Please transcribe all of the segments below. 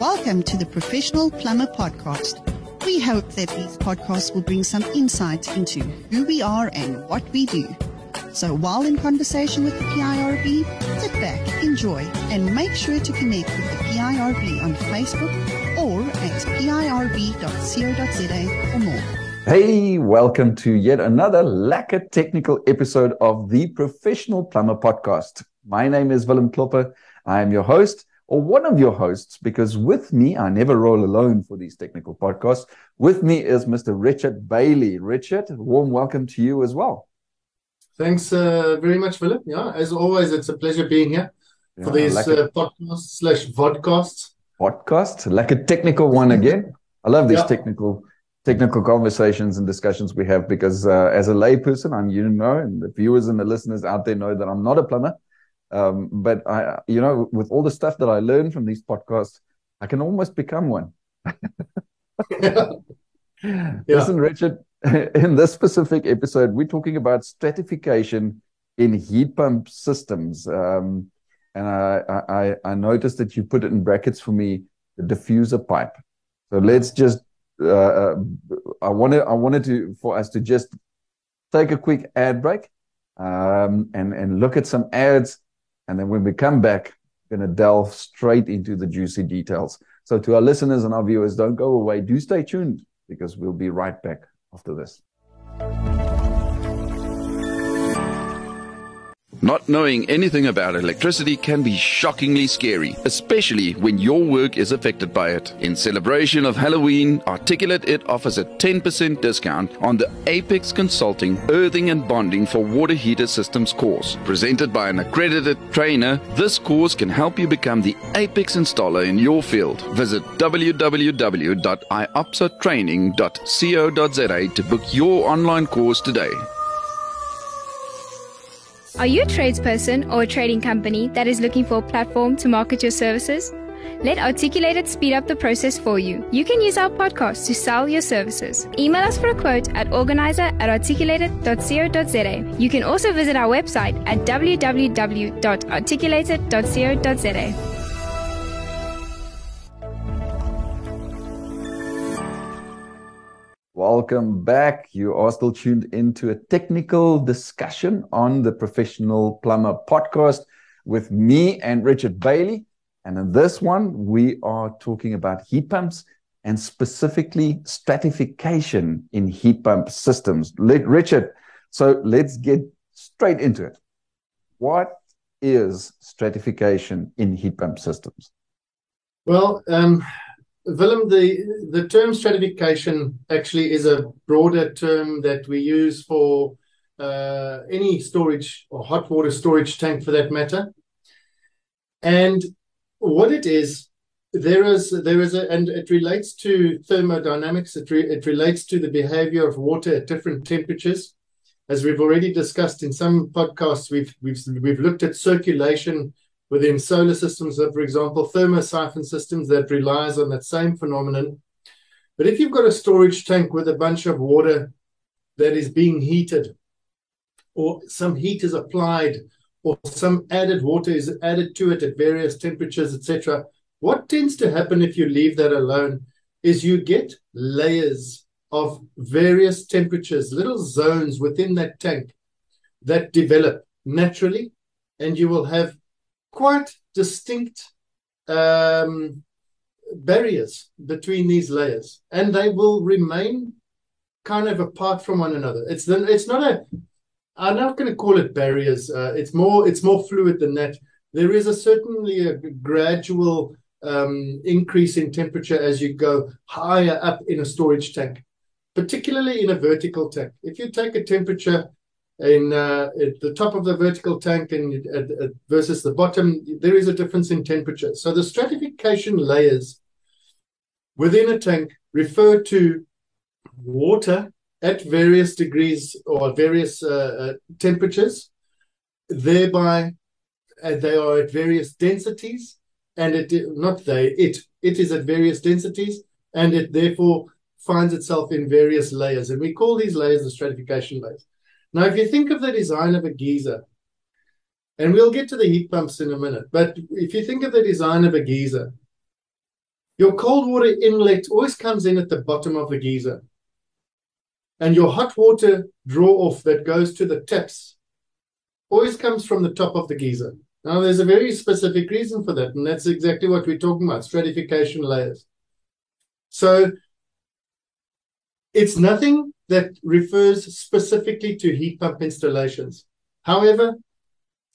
Welcome to the Professional Plumber Podcast. We hope that these podcasts will bring some insight into who we are and what we do. So while in conversation with the PIRB, sit back, enjoy, and make sure to connect with the PIRB on Facebook or at pirb.co.za for more. Hey, welcome to yet another lekker technical episode of the Professional Plumber Podcast. My name is Willem Klopper. I am your host, or one of your hosts, because with me, I never roll alone for these technical podcasts. With me is Mr. Richard Bailey. Richard, warm welcome to you as well. Thanks uh, very much, Philip. Yeah, as always, it's a pleasure being here yeah, for these like uh, podcasts slash vodcasts. Podcast, like a technical one again. I love these yeah. technical technical conversations and discussions we have because uh, as a layperson, I'm you know, and the viewers and the listeners out there know that I'm not a plumber. Um, but I, you know, with all the stuff that I learn from these podcasts, I can almost become one. yeah. Listen, Richard, in this specific episode, we're talking about stratification in heat pump systems. Um, and I, I, I noticed that you put it in brackets for me, the diffuser pipe. So let's just, uh, uh I wanted, I wanted to, for us to just take a quick ad break, um, and, and look at some ads and then when we come back, we're going to delve straight into the juicy details. So to our listeners and our viewers, don't go away. Do stay tuned because we'll be right back after this. Not knowing anything about electricity can be shockingly scary, especially when your work is affected by it. In celebration of Halloween, Articulated offers a 10% discount on the Apex Consulting Earthing and Bonding for Water Heater Systems course. Presented by an accredited trainer, this course can help you become the Apex installer in your field. Visit www.iopsatraining.co.za to book your online course today. Are you a tradesperson or a trading company that is looking for a platform to market your services? Let Articulated speed up the process for you. You can use our podcast to sell your services. Email us for a quote at organizer at articulated.co.za. You can also visit our website at www.articulated.co.za. Welcome back. You are still tuned into a technical discussion on the Professional Plumber podcast with me and Richard Bailey. And in this one, we are talking about heat pumps and specifically stratification in heat pump systems. Richard, so let's get straight into it. What is stratification in heat pump systems? Well, um, Willem, the, the term stratification actually is a broader term that we use for uh, any storage or hot water storage tank for that matter. And what it is, there is there is a and it relates to thermodynamics. It re, it relates to the behavior of water at different temperatures. As we've already discussed in some podcasts, we've we've we've looked at circulation within solar systems, for example, thermosiphon systems that relies on that same phenomenon. But if you've got a storage tank with a bunch of water that is being heated, or some heat is applied, or some added water is added to it at various temperatures, etc., what tends to happen if you leave that alone is you get layers of various temperatures, little zones within that tank that develop naturally, and you will have quite distinct um, barriers between these layers, and they will remain kind of apart from one another. It's the, it's not a I'm not going to call it barriers. Uh, it's more it's more fluid than that. There is a certainly a gradual um, increase in temperature as you go higher up in a storage tank, particularly in a vertical tank. If you take a temperature in uh, at the top of the vertical tank and versus the bottom, there is a difference in temperature. So the stratification layers within a tank refer to water at various degrees or various uh, uh temperatures, thereby uh, they are at various densities, and it not they it it is at various densities, and it therefore finds itself in various layers, and we call these layers the stratification layers. Now, if you think of the design of a geyser, and we'll get to the heat pumps in a minute, but if you think of the design of a geyser, Your cold water inlet always comes in at the bottom of the geyser. And your hot water draw off that goes to the taps always comes from the top of the geyser. Now, there's a very specific reason for that, and that's exactly what we're talking about stratification layers. So, it's nothing that refers specifically to heat pump installations. However,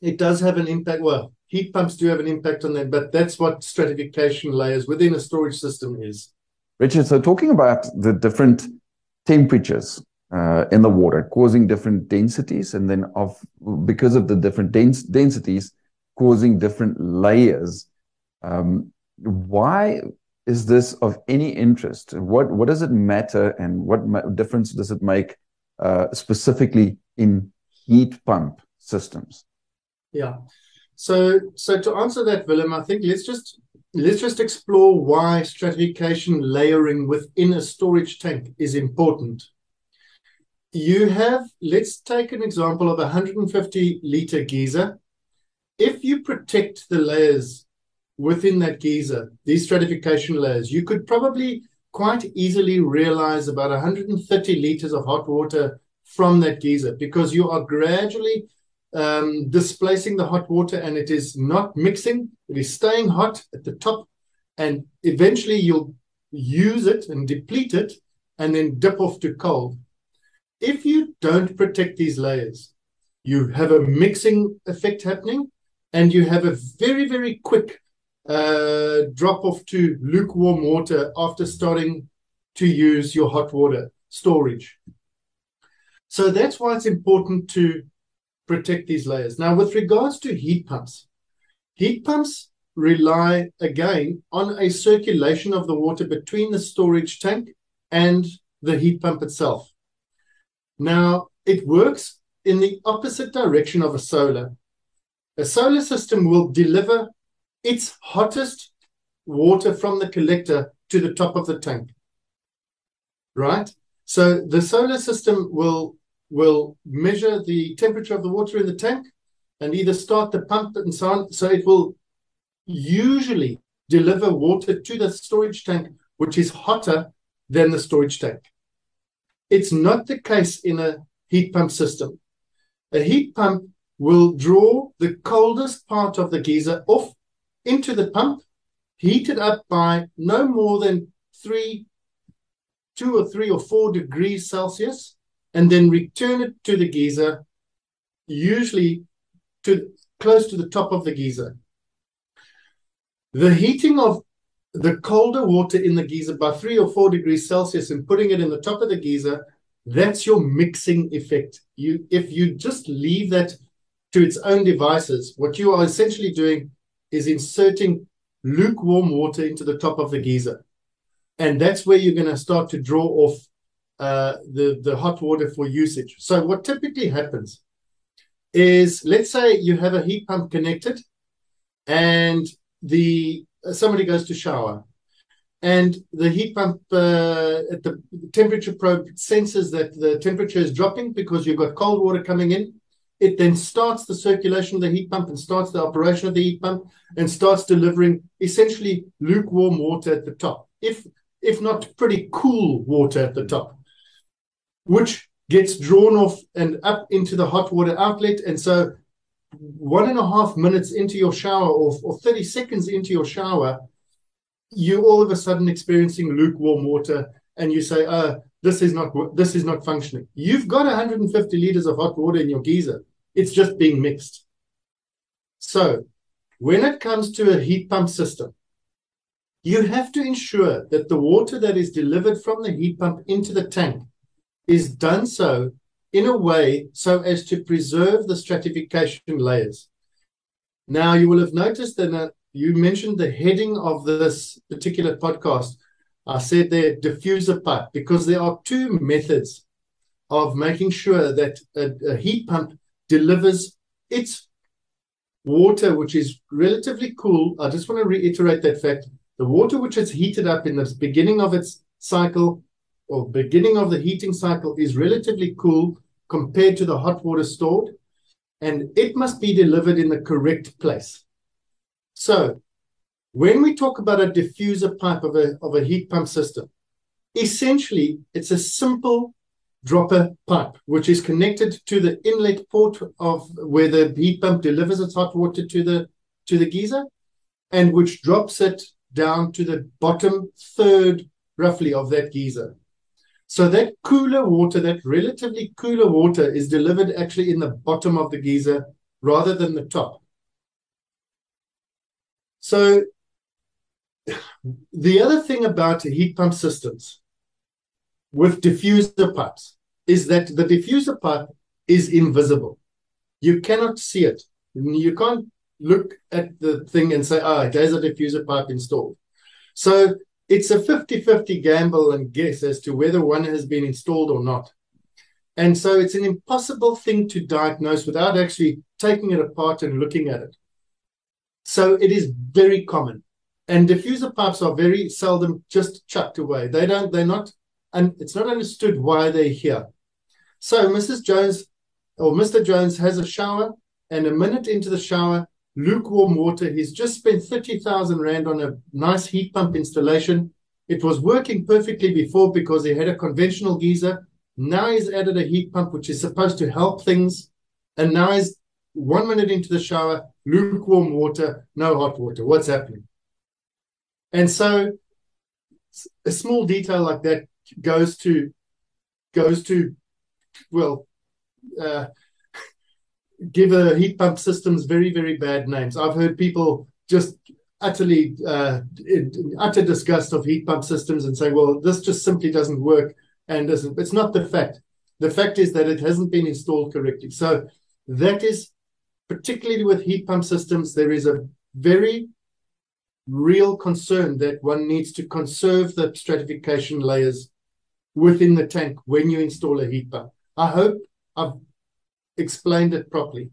it does have an impact. Well, heat pumps do have an impact on that, but that's what stratification layers within a storage system is. Richard, so talking about the different temperatures uh, in the water, causing different densities, and then of because of the different dens- densities, causing different layers. Um, why is this of any interest? What what does it matter, and what ma- difference does it make uh, specifically in heat pump systems? Yeah. So so to answer that, Willem, I think let's just let's just explore why stratification layering within a storage tank is important. You have, let's take an example of a 150 liter geyser. If you protect the layers within that geyser, these stratification layers, you could probably quite easily realize about 130 liters of hot water from that geyser because you are gradually um, displacing the hot water and it is not mixing, it is staying hot at the top, and eventually you'll use it and deplete it and then dip off to cold. If you don't protect these layers, you have a mixing effect happening and you have a very, very quick drop off to lukewarm water after starting to use your hot water storage. So that's why it's important to protect these layers. Now, with regards to heat pumps, heat pumps rely again on a circulation of the water between the storage tank and the heat pump itself. Now, it works in the opposite direction of a solar. A solar system will deliver its hottest water from the collector to the top of the tank. Right? So the solar system will will measure the temperature of the water in the tank and either start the pump and so on. So it will usually deliver water to the storage tank, which is hotter than the storage tank. It's not the case in a heat pump system. A heat pump will draw the coldest part of the geyser off into the pump, heat it up by no more than three, two or three or four degrees Celsius, and then return it to the geyser, usually to close to the top of the geyser. The heating of the colder water in the geyser by three or four degrees Celsius and putting it in the top of the geyser, that's your mixing effect. You, if you just leave that to its own devices, what you are essentially doing is inserting lukewarm water into the top of the geyser. And that's where you're going to start to draw off uh, the, the hot water for usage. So, what typically happens is let's say you have a heat pump connected and the somebody goes to shower and the heat pump uh, at the temperature probe senses that the temperature is dropping because you've got cold water coming in it then starts the circulation of the heat pump and starts the operation of the heat pump and starts delivering essentially lukewarm water at the top if if not pretty cool water at the top which gets drawn off and up into the hot water outlet. And so one and a half minutes into your shower or, or 30 seconds into your shower, you all of a sudden experiencing lukewarm water and you say, uh, this is not this is not functioning. You've got 150 liters of hot water in your geyser. It's just being mixed. So when it comes to a heat pump system, you have to ensure that the water that is delivered from the heat pump into the tank is done so in a way so as to preserve the stratification layers. Now, you will have noticed that uh, you mentioned the heading of this particular podcast. I said there diffuser pipe because there are two methods of making sure that a, a heat pump delivers its water, which is relatively cool. I just want to reiterate that fact. The water which is heated up in the beginning of its cycle or beginning of the heating cycle is relatively cool compared to the hot water stored, and it must be delivered in the correct place. So, When we talk about a diffuser pipe of a, of a heat pump system, essentially it's a simple dropper pipe, which is connected to the inlet port of where the heat pump delivers its hot water to the to the geyser, and which drops it down to the bottom third, roughly, of that geyser. So that cooler water, that relatively cooler water, is delivered actually in the bottom of the geyser rather than the top. So the other thing about heat pump systems with diffuser pipes is that the diffuser pipe is invisible. You cannot see it. You can't look at the thing and say, ah, there's a diffuser pipe installed. So it's a 50 50 gamble and guess as to whether one has been installed or not. And so it's an impossible thing to diagnose without actually taking it apart and looking at it. So it is very common. And diffuser pipes are very seldom just chucked away. They don't, they're not, and it's not understood why they're here. So Mrs. Jones or Mr. Jones has a shower, and a minute into the shower, lukewarm water. He's just spent 30,000 Rand on a nice heat pump installation. It was working perfectly before because he had a conventional geyser. Now he's added a heat pump, which is supposed to help things. And now he's one minute into the shower, lukewarm water, no hot water. What's happening? And so a small detail like that goes to goes to well uh, give a heat pump systems very very bad names. I've heard people just utterly uh, in, utter disgust of heat pump systems and say, well, this just simply doesn't work. And doesn't. It's not the fact. The fact is that it hasn't been installed correctly. So that is particularly with heat pump systems, there is a very real concern that one needs to conserve the stratification layers within the tank when you install a heat pump. I hope I've explained it properly.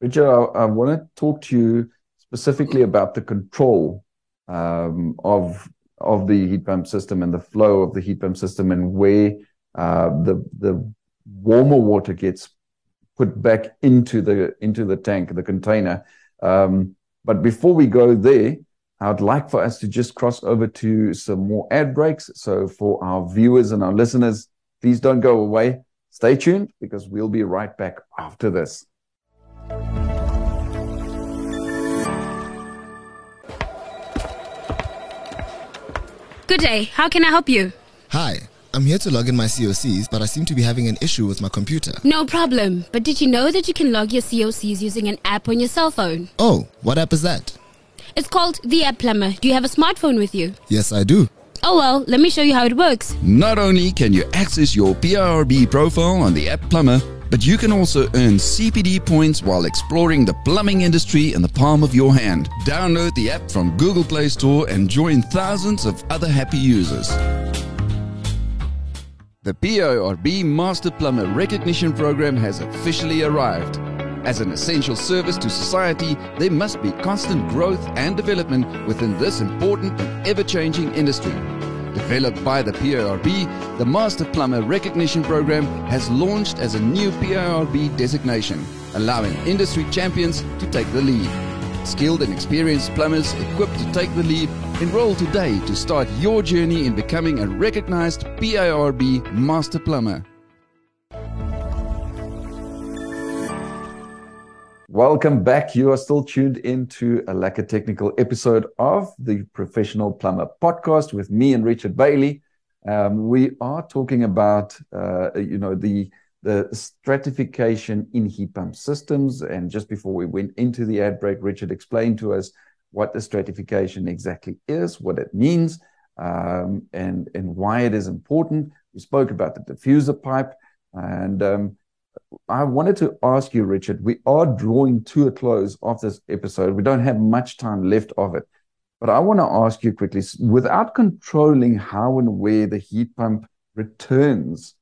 Richard, I, I want to talk to you specifically about the control um, of of the heat pump system and the flow of the heat pump system and where uh, the the warmer water gets put back into the into the tank, the container. Um, but before we go there, I'd like for us to just cross over to some more ad breaks. So for our viewers and our listeners, please don't go away. Stay tuned because we'll be right back after this. Good day. How can I help you? Hi. I'm here to log in my COCs, but I seem to be having an issue with my computer. No problem. But did you know that you can log your COCs using an app on your cell phone? Oh, what app is that? It's called the App Plumber. Do you have a smartphone with you? Yes, I do. Oh well, let me show you how it works. Not only can you access your PIRB profile on the App Plumber, but you can also earn CPD points while exploring the plumbing industry in the palm of your hand. Download the app from Google Play Store and join thousands of other happy users. The PIRB Master Plumber Recognition Program has officially arrived. As an essential service to society, there must be constant growth and development within this important and ever changing industry. Developed by the PIRB, the Master Plumber Recognition Program has launched as a new PIRB designation, allowing industry champions to take the lead. Skilled and experienced plumbers equipped to take the lead enroll today to start your journey in becoming a recognized PIRB Master Plumber. Welcome back. You are still tuned into a lack of Technical episode of the Professional Plumber podcast with me and Richard Bailey. Um, we are talking about, uh, you know, the the stratification in heat pump systems. And just before we went into the ad break, Richard explained to us what the stratification exactly is, what it means, um, and and why it is important. We spoke about the diffuser pipe, and um, I wanted to ask you, Richard. We are drawing to a close of this episode. We don't have much time left of it, but I want to ask you quickly, without controlling how and where the heat pump returns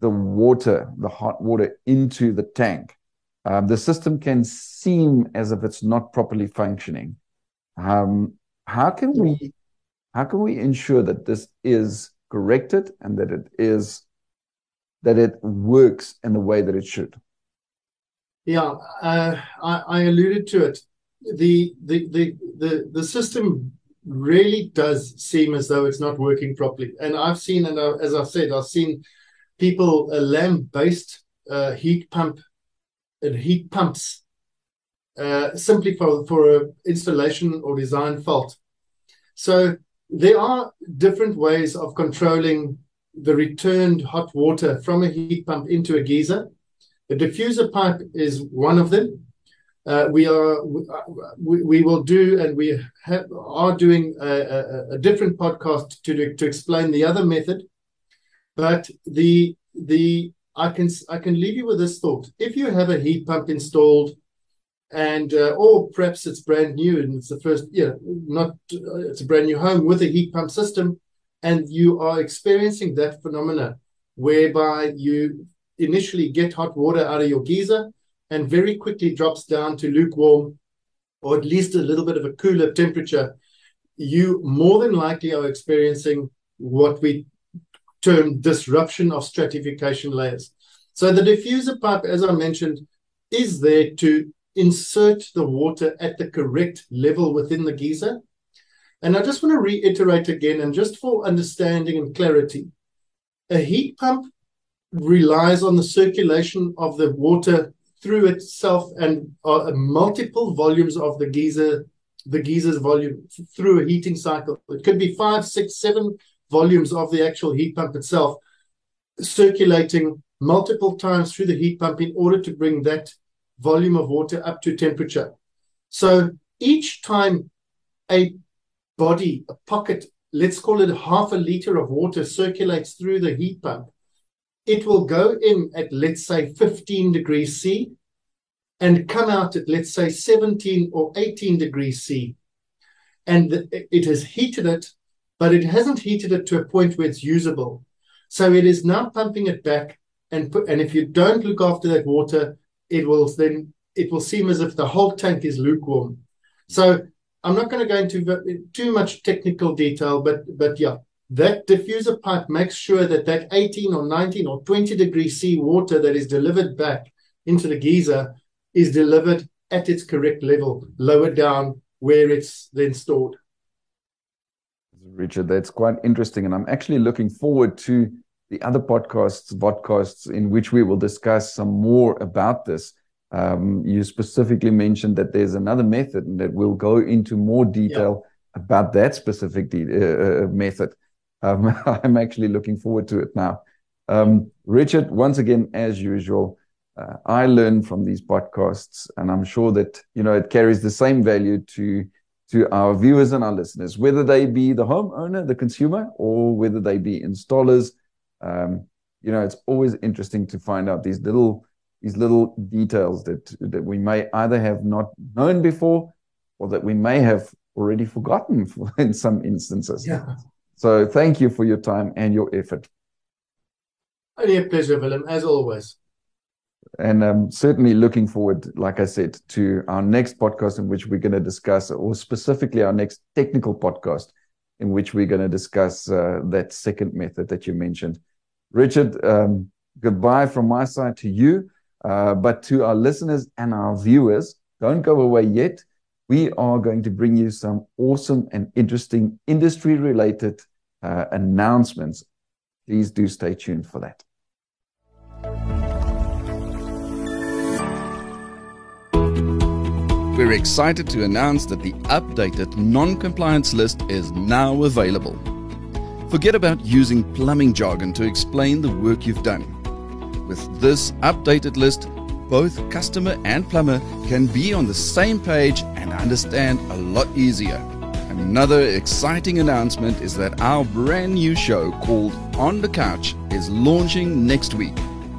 the water, the hot water into the tank, um, the system can seem as if it's not properly functioning. Um, how can we how can we ensure that this is corrected and that it is that it works in the way that it should? Yeah, uh, I, I alluded to it. the, the the the the system really does seem as though it's not working properly. And I've seen, and as I've said, I've seen people a lamp-based uh, heat pump and heat pumps uh, simply for for a installation or design fault. So there are different ways of controlling the returned hot water from a heat pump into a geyser. The diffuser pipe is one of them. Uh, we are we, we will do and we have, are doing a, a, a different podcast to to explain the other method. But the the I can I can leave you with this thought: if you have a heat pump installed, and uh, or perhaps it's brand new and it's the first, yeah, not uh, it's a brand new home with a heat pump system, and you are experiencing that phenomena whereby you initially get hot water out of your geyser and very quickly drops down to lukewarm or at least a little bit of a cooler temperature, you more than likely are experiencing what we term disruption of stratification layers. So the diffuser pipe, as I mentioned, is there to insert the water at the correct level within the geyser. And I just want to reiterate again, and just for understanding and clarity, a heat pump relies on the circulation of the water through itself and uh, multiple volumes of the geyser, the geyser's volume through a heating cycle. It could be five, six, seven volumes of the actual heat pump itself circulating multiple times through the heat pump in order to bring that volume of water up to temperature. So each time a body, a pocket, let's call it half a liter of water circulates through the heat pump, it will go in at, let's say, 15 degrees C and come out at, let's say, 17 or 18 degrees C. And it has heated it, but it hasn't heated it to a point where it's usable. So it is now pumping it back. And, put, and if you don't look after that water, it will then it will seem as if the whole tank is lukewarm. So I'm not going to go into too much technical detail, but but yeah, that diffuser pipe makes sure that that 18 or 19 or 20 degree C water that is delivered back into the geyser is delivered at its correct level, lower down where it's then stored. Richard, that's quite interesting. And I'm actually looking forward to the other podcasts, podcasts in which we will discuss some more about this. Um, you specifically mentioned that there's another method and that we'll go into more detail yeah. about that specific de- uh, uh method. Um, I'm actually looking forward to it now. Um, Richard, once again, as usual, uh, I learn from these podcasts, and I'm sure that you know it carries the same value to to our viewers and our listeners, whether they be the homeowner, the consumer, or whether they be installers. Um, you know, it's always interesting to find out these little these little details that that we may either have not known before, or that we may have already forgotten in some instances. Yeah. So thank you for your time and your effort. Only a pleasure, Willem, as always. And I'm certainly looking forward, like I said, to our next podcast in which we're going to discuss, or specifically our next technical podcast in which we're going to discuss uh, that second method that you mentioned. Richard, um, goodbye from my side to you. Uh, but to our listeners and our viewers, don't go away yet we are going to bring you some awesome and interesting industry related uh, announcements. Please do stay tuned for that. We're excited to announce that the updated non compliance list is now available. Forget about using plumbing jargon to explain the work you've done. With this updated list, both customer and plumber can be on the same page and understand a lot easier. Another exciting announcement is that our brand new show called On the Couch is launching next week.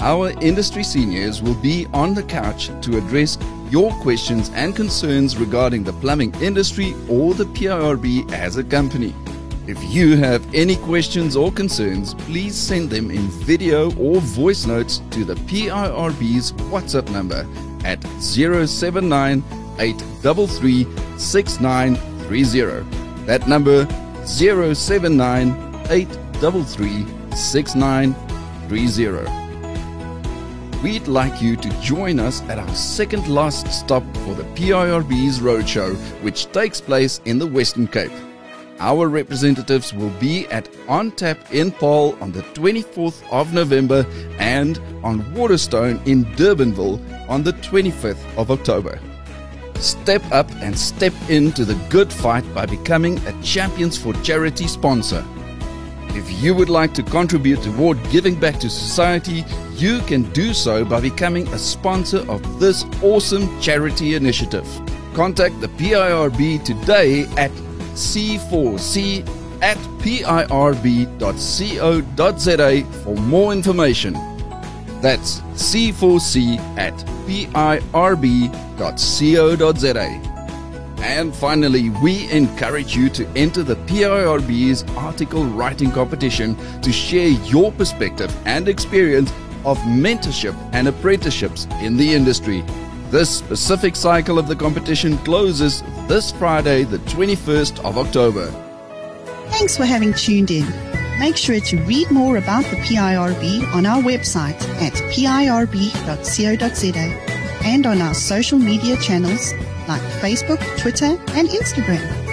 Our industry seniors will be on the couch to address your questions and concerns regarding the plumbing industry or the PIRB as a company. If you have any questions or concerns, please send them in video or voice notes to the PIRB's WhatsApp number at 079 That number 079 we'd like you to join us at our second last stop for the PIRB's Roadshow, which takes place in the Western Cape. Our representatives will be at On Tap in Paarl on the 24th of November and on Waterstone in Durbanville on the 25th of October. Step up and step into the good fight by becoming a Champions for Charity sponsor. If you would like to contribute toward giving back to society, you can do so by becoming a sponsor of this awesome charity initiative. Contact the PIRB today at c4c at pirb.co.za for more information. That's c4c at pirb.co.za. And finally, we encourage you to enter the PIRB's article writing competition to share your perspective and experience of mentorship and apprenticeships in the industry. This specific cycle of the competition closes this Friday, the 21st of October. Thanks for having tuned in. Make sure to read more about the PIRB on our website at pirb.co.za and on our social media channels like Facebook, Twitter, and Instagram.